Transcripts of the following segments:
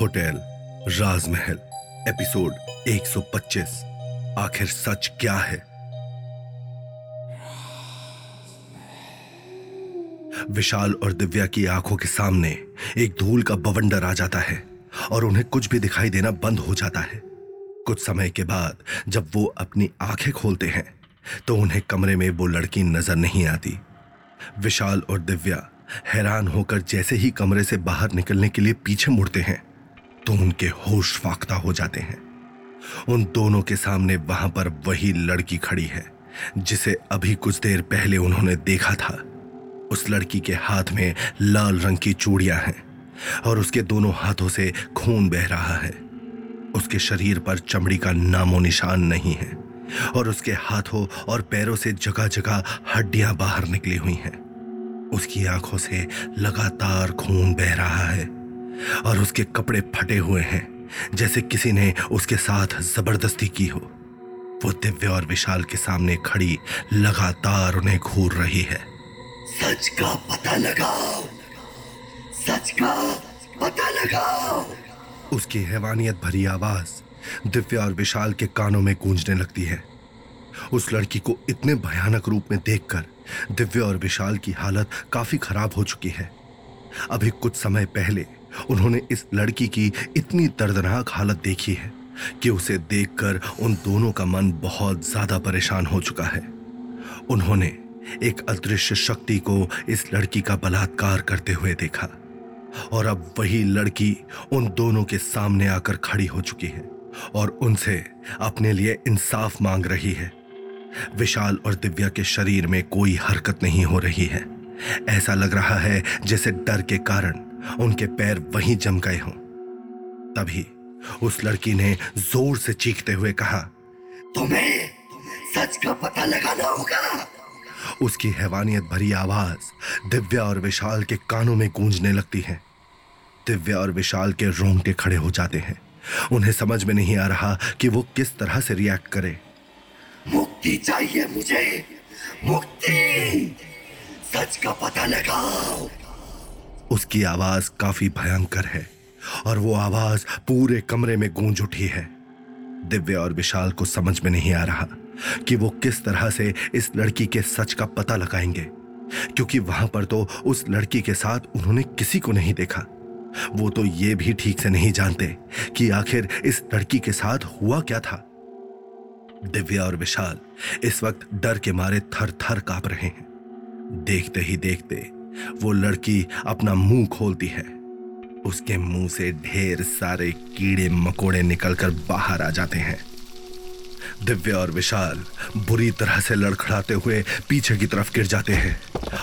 Hotel, राजमहल, episode 125 आखिर सच क्या है? विशाल और दिव्या की आँखों के सामने एक धूल का बवंडर आ जाता है और उन्हें कुछ भी दिखाई देना बंद हो जाता है। कुछ समय के बाद जब वो अपनी आँखें खोलते हैं तो उन्हें कमरे में वो लड़की नज़र नहीं आती। विशाल और दिव्या हैरान होकर जैसे ही कमरे से बाहर निकलने के लिए पीछे मुड़ते हैं तो उनके होश फाख्ता हो जाते हैं। उन दोनों के सामने वहाँ पर वही लड़की खड़ी है, जिसे अभी कुछ देर पहले उन्होंने देखा था। उस लड़की के हाथ में लाल रंग की चूड़ियाँ हैं और उसके दोनों हाथों से खून बह रहा है। उसके शरीर पर चमड़ी का नामो निशान नहीं है और उसके हाथों और पैरों से जगह जगह हड्डियाँ बाहर निकली हुई हैं। उसकी आँखों से लगातार खून बह रहा है और उसके कपड़े फटे हुए हैं जैसे किसी ने उसके साथ ज़बरदस्ती की हो। वो दिव्य और विशाल के सामने खड़ी लगातार उन्हें घूर रही है। सच का पता लगाओ। सच का पता लगाओ। उसकी हैवानियत भरी आवाज़ दिव्या और विशाल के कानों में गूंजने लगती है। उस लड़की को इतने भयानक रूप में देखकर दिव्या और विशाल की हालत काफ़ी खराब हो चुकी है। अभी कुछ समय पहले उन्होंने इस लड़की की इतनी दर्दनाक हालत देखी है कि उसे देखकर उन दोनों का मन बहुत ज़्यादा परेशान हो चुका है। उन्होंने एक अदृश्य शक्ति को इस लड़की का बलात्कार करते हुए देखा और अब वही लड़की उन दोनों के सामने आकर खड़ी हो चुकी है और उनसे अपने लिए इंसाफ मांग रही है। विशाल और दिव्या के शरीर में कोई हरकत नहीं हो रही है। ऐसा लग रहा है जैसे डर के कारण उनके पैर वहीं जम गए हों। तभी उस लड़की ने ज़ोर से चीखते हुए कहा, तुम्हें सच का पता लगाना होगा। उसकी हैवानियत भरी आवाज़ दिव्या और विशाल के कानों में गूंजने लगती है। दिव्या और विशाल के रोंगटे खड़े हो जाते हैं। उन्हें समझ में नहीं आ रहा कि वो किस तरह से रिएक्ट करे। मुक्ति चाहिए मुझे। मुक्ति। सच का पता लगाओ। उसकी आवाज़ काफ़ी भयंकर है और वो आवाज़ पूरे कमरे में गूंज उठी है। दिव्य और विशाल को समझ में नहीं आ रहा कि वो किस तरह से इस लड़की के सच का पता लगाएँगे, क्योंकि वहाँ पर तो उस लड़की के साथ उन्होंने किसी को नहीं देखा। वो तो ये भी ठीक से नहीं जानते कि आखिर इस लड़की के साथ हुआ क्या था। दिव्या और विशाल इस वक्त डर के मारे थर थर काँप रहे हैं। देखते ही देखते वो लड़की अपना मुँह खोलती है। उसके मुँह से ढेर सारे कीड़े मकोड़े निकलकर बाहर आ जाते हैं। दिव्या और विशाल बुरी तरह से लड़खड़ाते हुए पीछे की तरफ़ गिर जाते हैं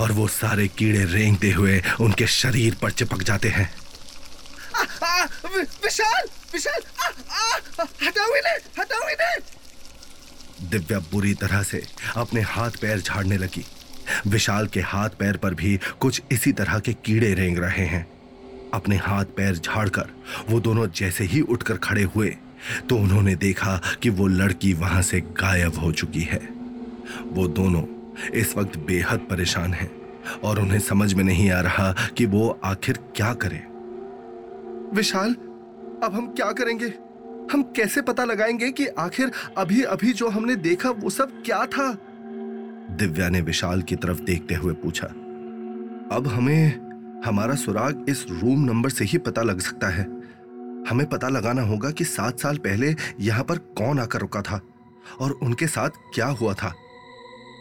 और वो सारे कीड़े रेंगते हुए उनके शरीर पर चिपक जाते हैं। आ, आ, वि, विशाल विशाल हटाओ इन्हें हटाओ इन्हें। दिव्या बुरी तरह से अपने हाथ पैर झाड़ने लगी। विशाल के हाथ पैर पर भी कुछ इसी तरह के कीड़े रेंग रहे हैं। अपने हाथ पैर झाड़कर वो दोनों जैसे ही उठकर खड़े हुए तो उन्होंने देखा कि वो लड़की वहाँ से गायब हो चुकी है। वो दोनों इस वक्त बेहद परेशान हैं और उन्हें समझ में नहीं आ रहा कि वो आखिर क्या करें। विशाल, अब हम क्या करेंगे? हम कैसे पता लगाएँगे कि आखिर अभी अभी जो हमने देखा वो सब क्या था? दिव्या ने विशाल की तरफ़ देखते हुए पूछा। अब हमें, हमारा सुराग इस रूम नंबर से ही पता लग सकता है। हमें पता लगाना होगा कि सात साल पहले यहाँ पर कौन आकर रुका था और उनके साथ क्या हुआ था।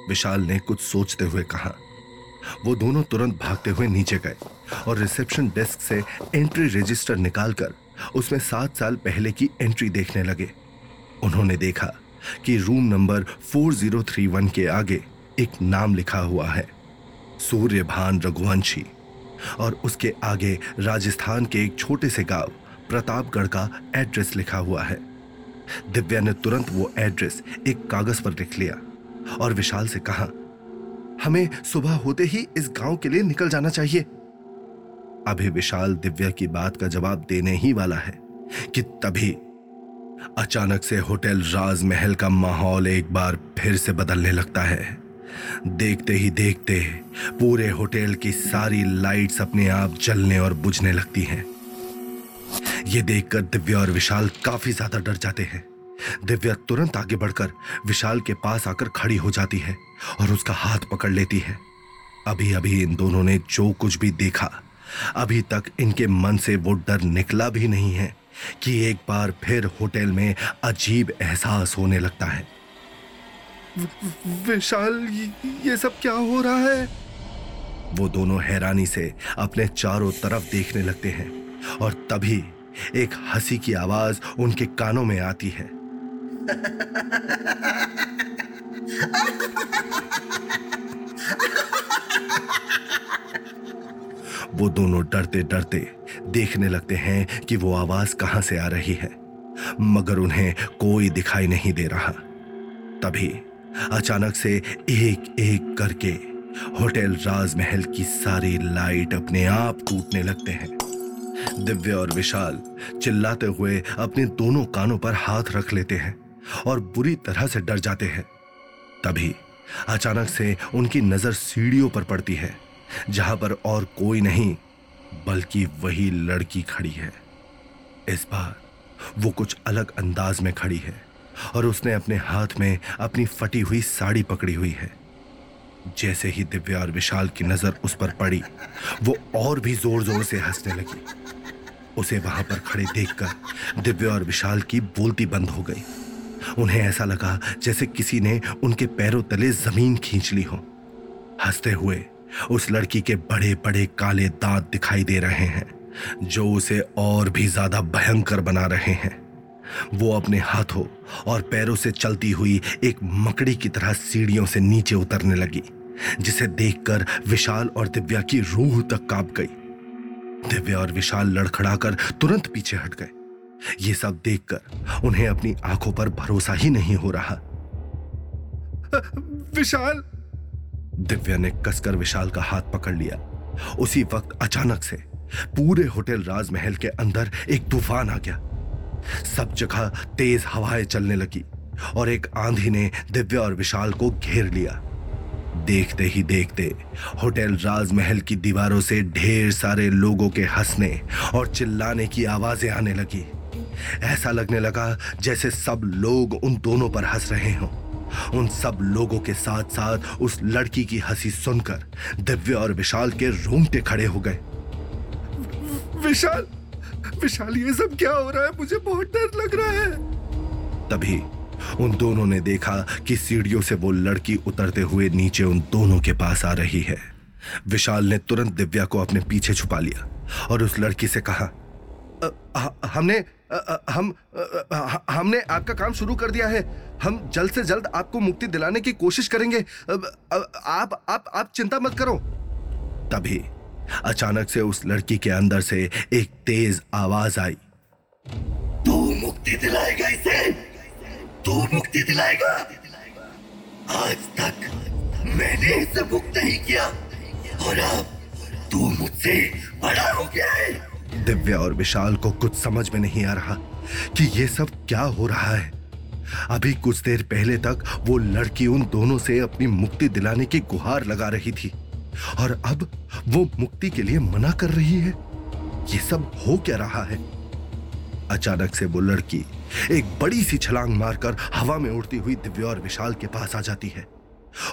विशाल ने कुछ सोचते हुए कहा। वो दोनों तुरंत भागते हुए नीचे गए और रिसेप्शन डेस्क से एंट्री रजिस्टर निकालकर उसमें सात साल पहले की एंट्री देखने लगे। उन्होंने देखा कि रूम नंबर 4031 के आगे एक नाम लिखा हुआ है, सूर्यभान रघुवंशी। और उसके आगे राजस्थान के एक छोटे से गाँव, प्रतापगढ़ का एड्रेस लिखा हुआ है। दिव्या ने तुरंत वो एड्रेस एक कागज़ पर लिख लिया और विशाल से कहा, हमें सुबह होते ही इस गाँव के लिए निकल जाना चाहिए। अभी विशाल दिव्या की बात का जवाब देने ही वाला है कि तभी अचानक से होटल राजमहल का माहौल एक बार फिर से बदलने लगता है। देखते ही देखते पूरे होटल की सारी लाइट्स अपने आप जलने और बुझने लगती हैं। ये देखकर दिव्या और विशाल काफ़ी ज़्यादा डर जाते हैं। दिव्या तुरंत आगे बढ़कर विशाल के पास आकर खड़ी हो जाती है और उसका हाथ पकड़ लेती है। अभी अभी इन दोनों ने जो कुछ भी देखा अभी तक इनके मन से वो डर निकला भी नहीं है कि एक बार फिर होटल में अजीब एहसास होने लगता है। विशाल, ये सब क्या हो रहा है? वो दोनों हैरानी से अपने चारों तरफ़ देखने लगते हैं और तभी एक हँसी की आवाज़ उनके कानों में आती है। वो दोनों डरते डरते देखने लगते हैं कि वो आवाज़ कहाँ से आ रही है। मगर उन्हें कोई दिखाई नहीं दे रहा। तभी अचानक से एक एक करके होटल राजमहल की सारी लाइट अपने आप टूटने लगते हैं। दिव्य और विशाल चिल्लाते हुए अपने दोनों कानों पर हाथ रख लेते हैं और बुरी तरह से डर जाते हैं। तभी अचानक से उनकी नज़र सीढ़ियों पर पड़ती है। जहाँ पर और कोई नहीं, बल्कि वही लड़की खड़ी है। इस बार वो कुछ अलग अंदाज में खड़ी है और उसने अपने हाथ में अपनी फटी हुई साड़ी पकड़ी हुई है। जैसे ही दिव्या और विशाल की नज़र उस पर पड़ी, वो और भी ज़ोर ज़ोर से हंसने लगी। उसे वहाँ पर खड़े देखकर दिव्या और विशाल की बोलती बंद हो गई। उन्हें ऐसा लगा जैसे किसी ने उनके पैरों तले ज़मीन खींच ली हो। हँसते हुए उस लड़की के बड़े बड़े काले दांत दिखाई दे रहे हैं, जो उसे और भी ज़्यादा भयंकर बना रहे हैं। वो अपने हाथों और पैरों से चलती हुई एक मकड़ी की तरह सीढ़ियों से नीचे उतरने लगी, जिसे देखकर विशाल और दिव्या की रूह तक काँप गई। दिव्या और विशाल लड़खड़ाकर तुरंत पीछे हट गए। ये सब देखकर उन्हें अपनी आँखों पर भरोसा ही नहीं हो रहा। विशाल! दिव्या ने कसकर विशाल का हाथ पकड़ लिया। उसी वक्त अचानक से पूरे होटल राजमहल के अंदर एक तूफ़ान आ गया। सब जगह तेज हवाएँ चलने लगी और एक आंधी ने दिव्या और विशाल को घेर लिया। देखते ही देखते होटल राजमहल की दीवारों से ढेर सारे लोगों के हंसने और चिल्लाने की आवाज़ें आने लगी। ऐसा लगने लगा जैसे सब लोग उन दोनों पर हंस रहे हों। उन सब लोगों के साथ साथ उस लड़की की हँसी सुनकर दिव्य और विशाल के रोंगटे खड़े हो गए। विशाल विशाल, ये सब क्या हो रहा है? मुझे बहुत डर लग रहा है। तभी उन दोनों ने देखा कि सीढ़ियों से वो लड़की उतरते हुए नीचे उन दोनों के पास आ रही है। विशाल ने तुरंत दिव्या को अपने पीछे छुपा लिया और उस लड़की से कहा हमने हम हमने आपका काम शुरू कर दिया है। हम जल्द से जल्द आपको मुक्ति दिलाने की कोशिश करेंगे। आप आप आप चिंता मत करो। तभी अचानक से उस लड़की के अंदर से एक तेज आवाज़ आई। तू मुक्ति दिलाएगा इसे। तू मुक्ति दिलाएगा। आज तक मैंने इसे मुक्त नहीं किया। और अब तू मुझसे बड़ा हो गया है। दिव्या और विशाल को कुछ समझ में नहीं आ रहा कि ये सब क्या हो रहा है। अभी कुछ देर पहले तक वो लड़की उन दोनों से अपनी मुक्ति दिलाने की गुहार लगा रही थी। और अब वो मुक्ति के लिए मना कर रही है। ये सब हो क्या रहा है? अचानक से वो लड़की एक बड़ी सी छलांग मारकर हवा में उड़ती हुई दिव्या और विशाल के पास आ जाती है।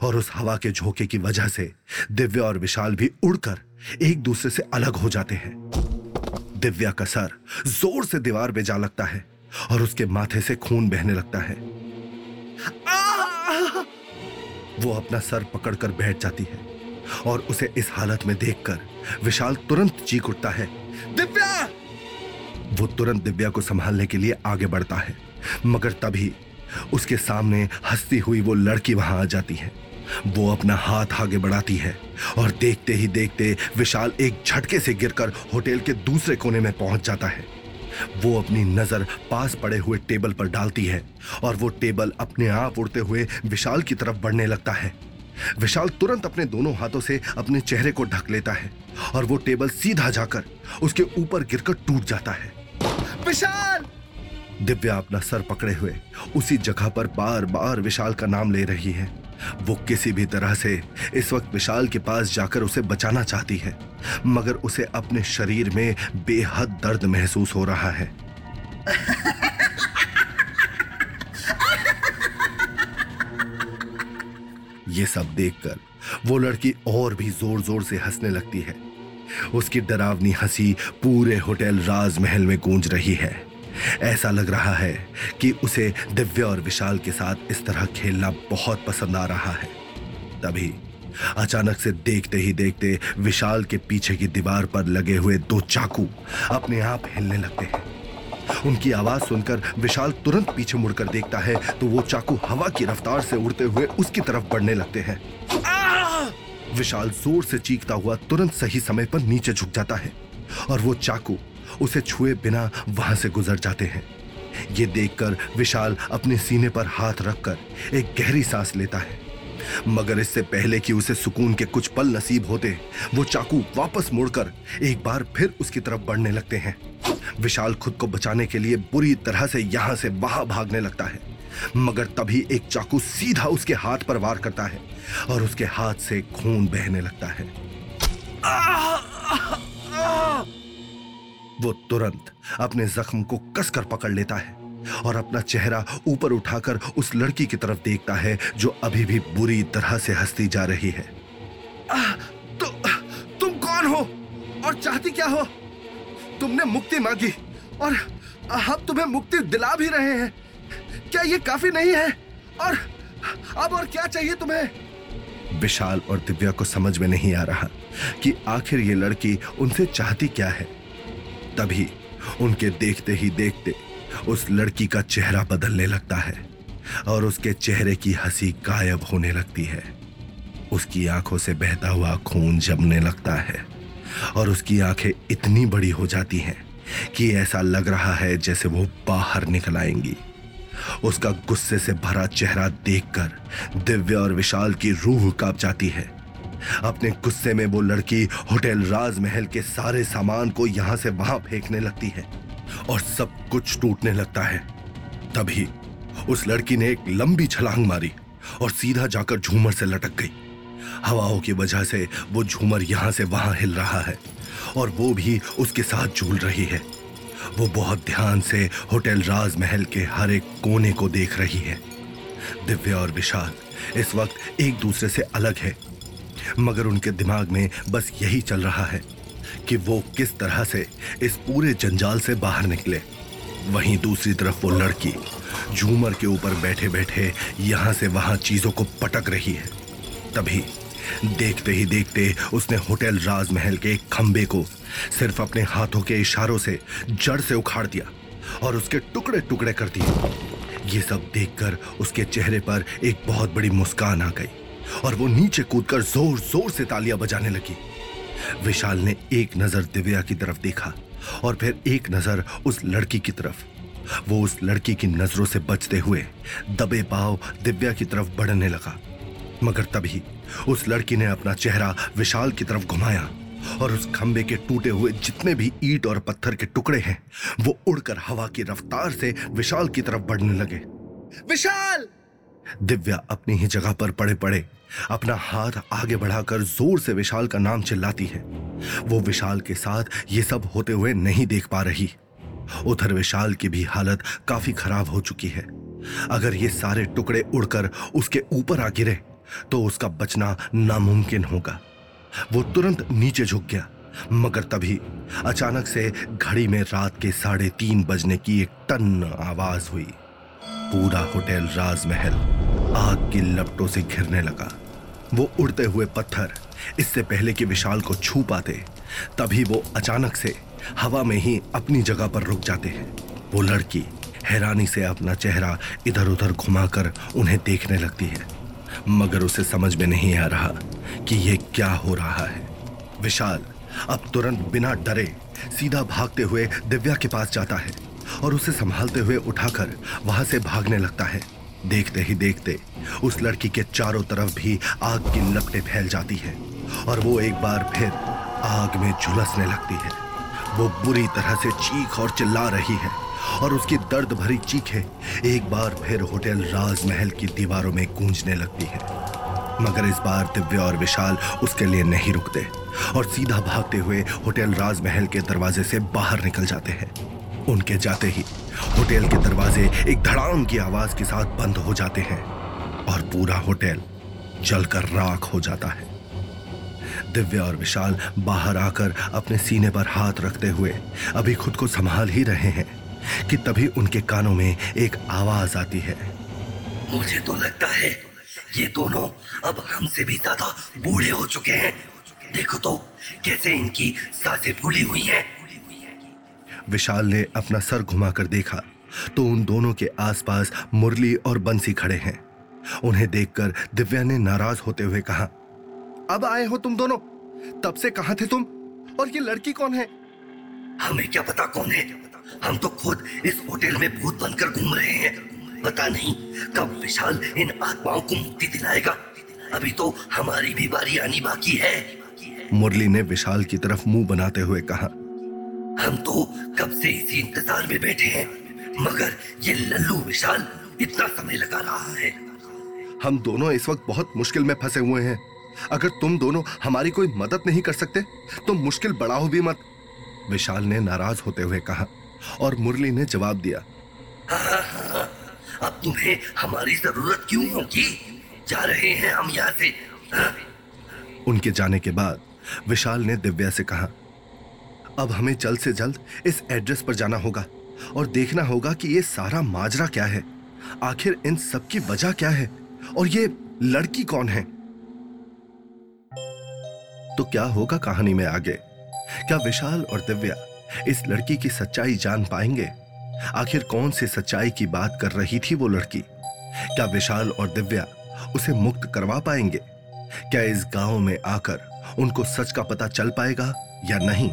और उस हवा के झोंके की वजह से दिव्या और विशाल भी उड़कर एक दूसरे से अलग हो जाते हैं। दिव्या का सर ज़ोर से दीवार में जा लगता है और उसके माथे से खून बहने लगता है। वो अपना सर पकड़कर बैठ जाती है और उसे इस हालत में देखकर विशाल तुरंत चीख उठता है। दिव्या! वो तुरंत दिव्या को संभालने के लिए आगे बढ़ता है, मगर तभी उसके सामने हंसती हुई वो लड़की वहाँ आ जाती है। वो अपना हाथ आगे बढ़ाती है और देखते ही देखते विशाल एक झटके से गिरकर होटल के दूसरे कोने में पहुँच जाता है। वो अपनी नज़र पास पड़े हुए टेबल पर डालती है और वो टेबल अपने आप उड़ते हुए विशाल की तरफ़ बढ़ने लगता है। विशाल तुरंत अपने दोनों हाथों से अपने चेहरे को ढक लेता है और वो टेबल सीधा जाकर उसके ऊपर गिरकर टूट जाता है। विशाल! दिव्या अपना सर पकड़े हुए उसी जगह पर बार बार विशाल का नाम ले रही है। वो किसी भी तरह से इस वक्त विशाल के पास जाकर उसे बचाना चाहती है, मगर उसे अपने शरीर में बेहद दर्द महसूस हो रहा है। ये सब देखकर वो लड़की और भी ज़ोर ज़ोर से हंसने लगती है। उसकी डरावनी हँसी पूरे होटल राजमहल में गूंज रही है। ऐसा लग रहा है कि उसे दिव्या और विशाल के साथ इस तरह खेलना बहुत पसंद आ रहा है। तभी अचानक से देखते ही देखते विशाल के पीछे की दीवार पर लगे हुए दो चाकू अपने आप हिलने लगते हैं। उनकी आवाज़ सुनकर विशाल तुरंत पीछे मुड़कर देखता है तो वो चाकू हवा की रफ्तार से उड़ते हुए उसकी तरफ़ बढ़ने लगते हैं। विशाल ज़ोर से चीखता हुआ तुरंत सही समय पर नीचे झुक जाता है और वो चाकू उसे छुए बिना वहाँ से गुजर जाते हैं। ये देखकर विशाल अपने सीने पर हाथ रखकर एक गहरी सांस लेता है। मगर इससे पहले कि उसे सुकून के कुछ पल नसीब होते, वो चाकू वापस मुड़कर एक बार फिर उसकी तरफ़ बढ़ने लगते हैं। विशाल खुद को बचाने के लिए बुरी तरह से यहाँ से वहाँ भागने लगता है। मगर तभी एक चाकू सीधा उसके हाथ पर वार करता है और उसके हाथ से खून बहने लगता है। वो तुरंत अपने जख्म को कसकर पकड़ लेता है और अपना चेहरा ऊपर उठाकर उस लड़की की तरफ़ देखता है जो अभी भी बुरी तरह से हंसती जा रही है। आ, तु, तुम कौन हो? और चाहती क्या हो? तुमने मुक्ति मांगी और हम तुम्हें मुक्ति दिला भी रहे हैं। क्या ये काफ़ी नहीं है? और अब और क्या चाहिए तुम्हें? विशाल और दिव्या को समझ में नहीं आ रहा कि आखिर ये लड़की उनसे चाहती क्या है। तभी उनके देखते ही देखते उस लड़की का चेहरा बदलने लगता है और उसके चेहरे की हँसी गायब होने लगती है। उसकी आँखों से बहता हुआ खून जमने लगता है और उसकी आँखें इतनी बड़ी हो जाती हैं कि ऐसा लग रहा है जैसे वो बाहर निकल आएँगी। उसका गुस्से से भरा चेहरा देखकर दिव्या और विशाल की रूह काँप जाती है अपने गुस्से में वो लड़की होटल राजमहल के सारे सामान को यहाँ से वहाँ फेंकने लगती है और सब कुछ टूटने लगता है। तभी उस लड़की ने एक लंबी छलांग मारी और सीधा जाकर झूमर से लटक गई। हवाओं की वजह से वो झूमर यहाँ से वहाँ हिल रहा है और वो भी उसके साथ झूल रही है। वो बहुत ध्यान से होटल राजमहल के हर एक कोने को देख रही है। दिव्या और विशाल इस वक्त एक दूसरे से अलग है। मगर उनके दिमाग में बस यही चल रहा है कि वो किस तरह से इस पूरे जंजाल से बाहर निकले। वहीं दूसरी तरफ़ वो लड़की, झूमर के ऊपर बैठे बैठे यहाँ से वहाँ चीज़ों को पटक रही है। तभी देखते ही देखते उसने होटल राजमहल के एक खंबे को सिर्फ़ अपने हाथों के इशारों से जड़ से उखाड़ दिया और उसके टुकड़े टुकड़े कर दिए। ये सब देखकर उसके चेहरे पर एक बहुत बड़ी मुस्कान आ गई। और वो नीचे कूदकर ज़ोर ज़ोर से तालियाँ बजाने लगी। विशाल ने एक नज़र दिव्या की तरफ़ देखा और फिर एक नज़र उस लड़की की तरफ़। वो उस लड़की की नज़रों से बचते हुए दबे पाव दिव्या की तरफ़ बढ़ने लगा। मगर तभी उस लड़की ने अपना चेहरा विशाल की तरफ़ घुमाया और उस खंबे के टूटे हुए जितने भी ईट और पत्थर के टुकड़े हैं, वो उड़कर हवा की रफ्तार से विशाल की तरफ़ बढ़ने लगे। विशाल! दिव्या अपनी ही जगह पर पड़े पड़े, अपना हाथ आगे बढ़ाकर ज़ोर से विशाल का नाम चिल्लाती है। वो विशाल के साथ ये सब होते हुए नहीं देख पा रही। उधर विशाल की भी हालत काफ़ी खराब हो चुकी है। अगर ये सारे टुकड़े उड़कर उसके ऊपर आ गिरे तो उसका बचना नामुमकिन होगा। वो तुरंत नीचे झुक गया, मगर तभी अचानक से घड़ी में रात के साढ़े तीन बजने की एक टन आवाज़ हुई। पूरा होटल राजमहल आग की लपटों से घिरने लगा। वो उड़ते हुए पत्थर, इससे पहले कि विशाल को छू पाते, तभी वो अचानक से हवा में ही अपनी जगह पर रुक जाते हैं। वो लड़की हैरानी से अपना चेहरा इधर उधर घुमाकर उन्हें देखने लगती है। मगर उसे समझ में नहीं आ रहा कि यह क्या हो रहा है। विशाल अब तुरंत बिना डरे सीधा भागते हुए दिव्या के पास जाता है। और उसे संभालते हुए उठाकर वहाँ से भागने लगता है। देखते ही देखते उस लड़की के चारों तरफ़ भी आग की लपटें फैल जाती है और वो एक बार फिर आग में झुलसने लगती है। वो बुरी तरह से चीख और चिल्ला रही है और उसकी दर्द भरी चीखें एक बार फिर होटल राजमहल की दीवारों में गूंजने लगती है। मगर इस बार दिव्य और विशाल उसके लिए नहीं रुकते और सीधा भागते हुए होटल राजमहल के दरवाजे से बाहर निकल जाते हैं। उनके जाते ही होटल के दरवाजे एक धड़ाम की आवाज़ के साथ बंद हो जाते हैं और पूरा होटल जलकर राख हो जाता है। दिव्य और विशाल बाहर आकर अपने सीने पर हाथ रखते हुए अभी खुद को संभाल ही रहे हैं कि तभी उनके कानों में एक आवाज़ आती है। मुझे तो लगता है ये दोनों अब हमसे भी ज़्यादा बूढ़े हो चुके हैं। देखो तो कैसे इनकी साँसें फूली हुई हैं। विशाल ने अपना सर घुमाकर देखा तो उन दोनों के आसपास मुरली और बंसी खड़े हैं। उन्हें देखकर दिव्या ने नाराज़ होते हुए कहा अब आए हो तुम दोनों? तब से कहा थे तुम? और ये लड़की कौन है? हमें क्या पता कौन है? हम तो खुद इस होटल में भूत बनकर घूम रहे हैं। पता नहीं कब विशाल इन आत्माओं को मुक्ति दिलाएगा। अभी तो हमारी भी बारी आनी बाकी है। मुरली ने विशाल की तरफ़ मुँह बनाते हुए कहा हम तो कब से इसी इंतज़ार में बैठे हैं मगर ये लल्लू विशाल इतना समय लगा रहा है। हम दोनों इस वक्त बहुत मुश्किल में फंसे हुए हैं। अगर तुम दोनों हमारी कोई मदद नहीं कर सकते तो मुश्किल बढ़ाओ भी मत। विशाल ने नाराज़ होते हुए कहा और मुरली ने जवाब दिया हाँ, हाँ, अब तुम्हें हमारी ज़रूरत क्यों होगी? जा रहे हैं हम यहाँ से। हाँ? उनके जाने के बाद विशाल ने दिव्या से कहा अब हमें जल्द से जल्द इस एड्रेस पर जाना होगा और देखना होगा कि ये सारा माजरा क्या है। आखिर इन सब की वजह क्या है? और ये लड़की कौन है? तो क्या होगा कहानी में आगे? क्या विशाल और दिव्या इस लड़की की सच्चाई जान पाएँगे? आखिर कौन सी सच्चाई की बात कर रही थी वो लड़की? क्या विशाल और दिव्या उसे मुक्त करवा पाएँगे? क्या इस गाँव में आकर उनको सच का पता चल पाएगा या नहीं?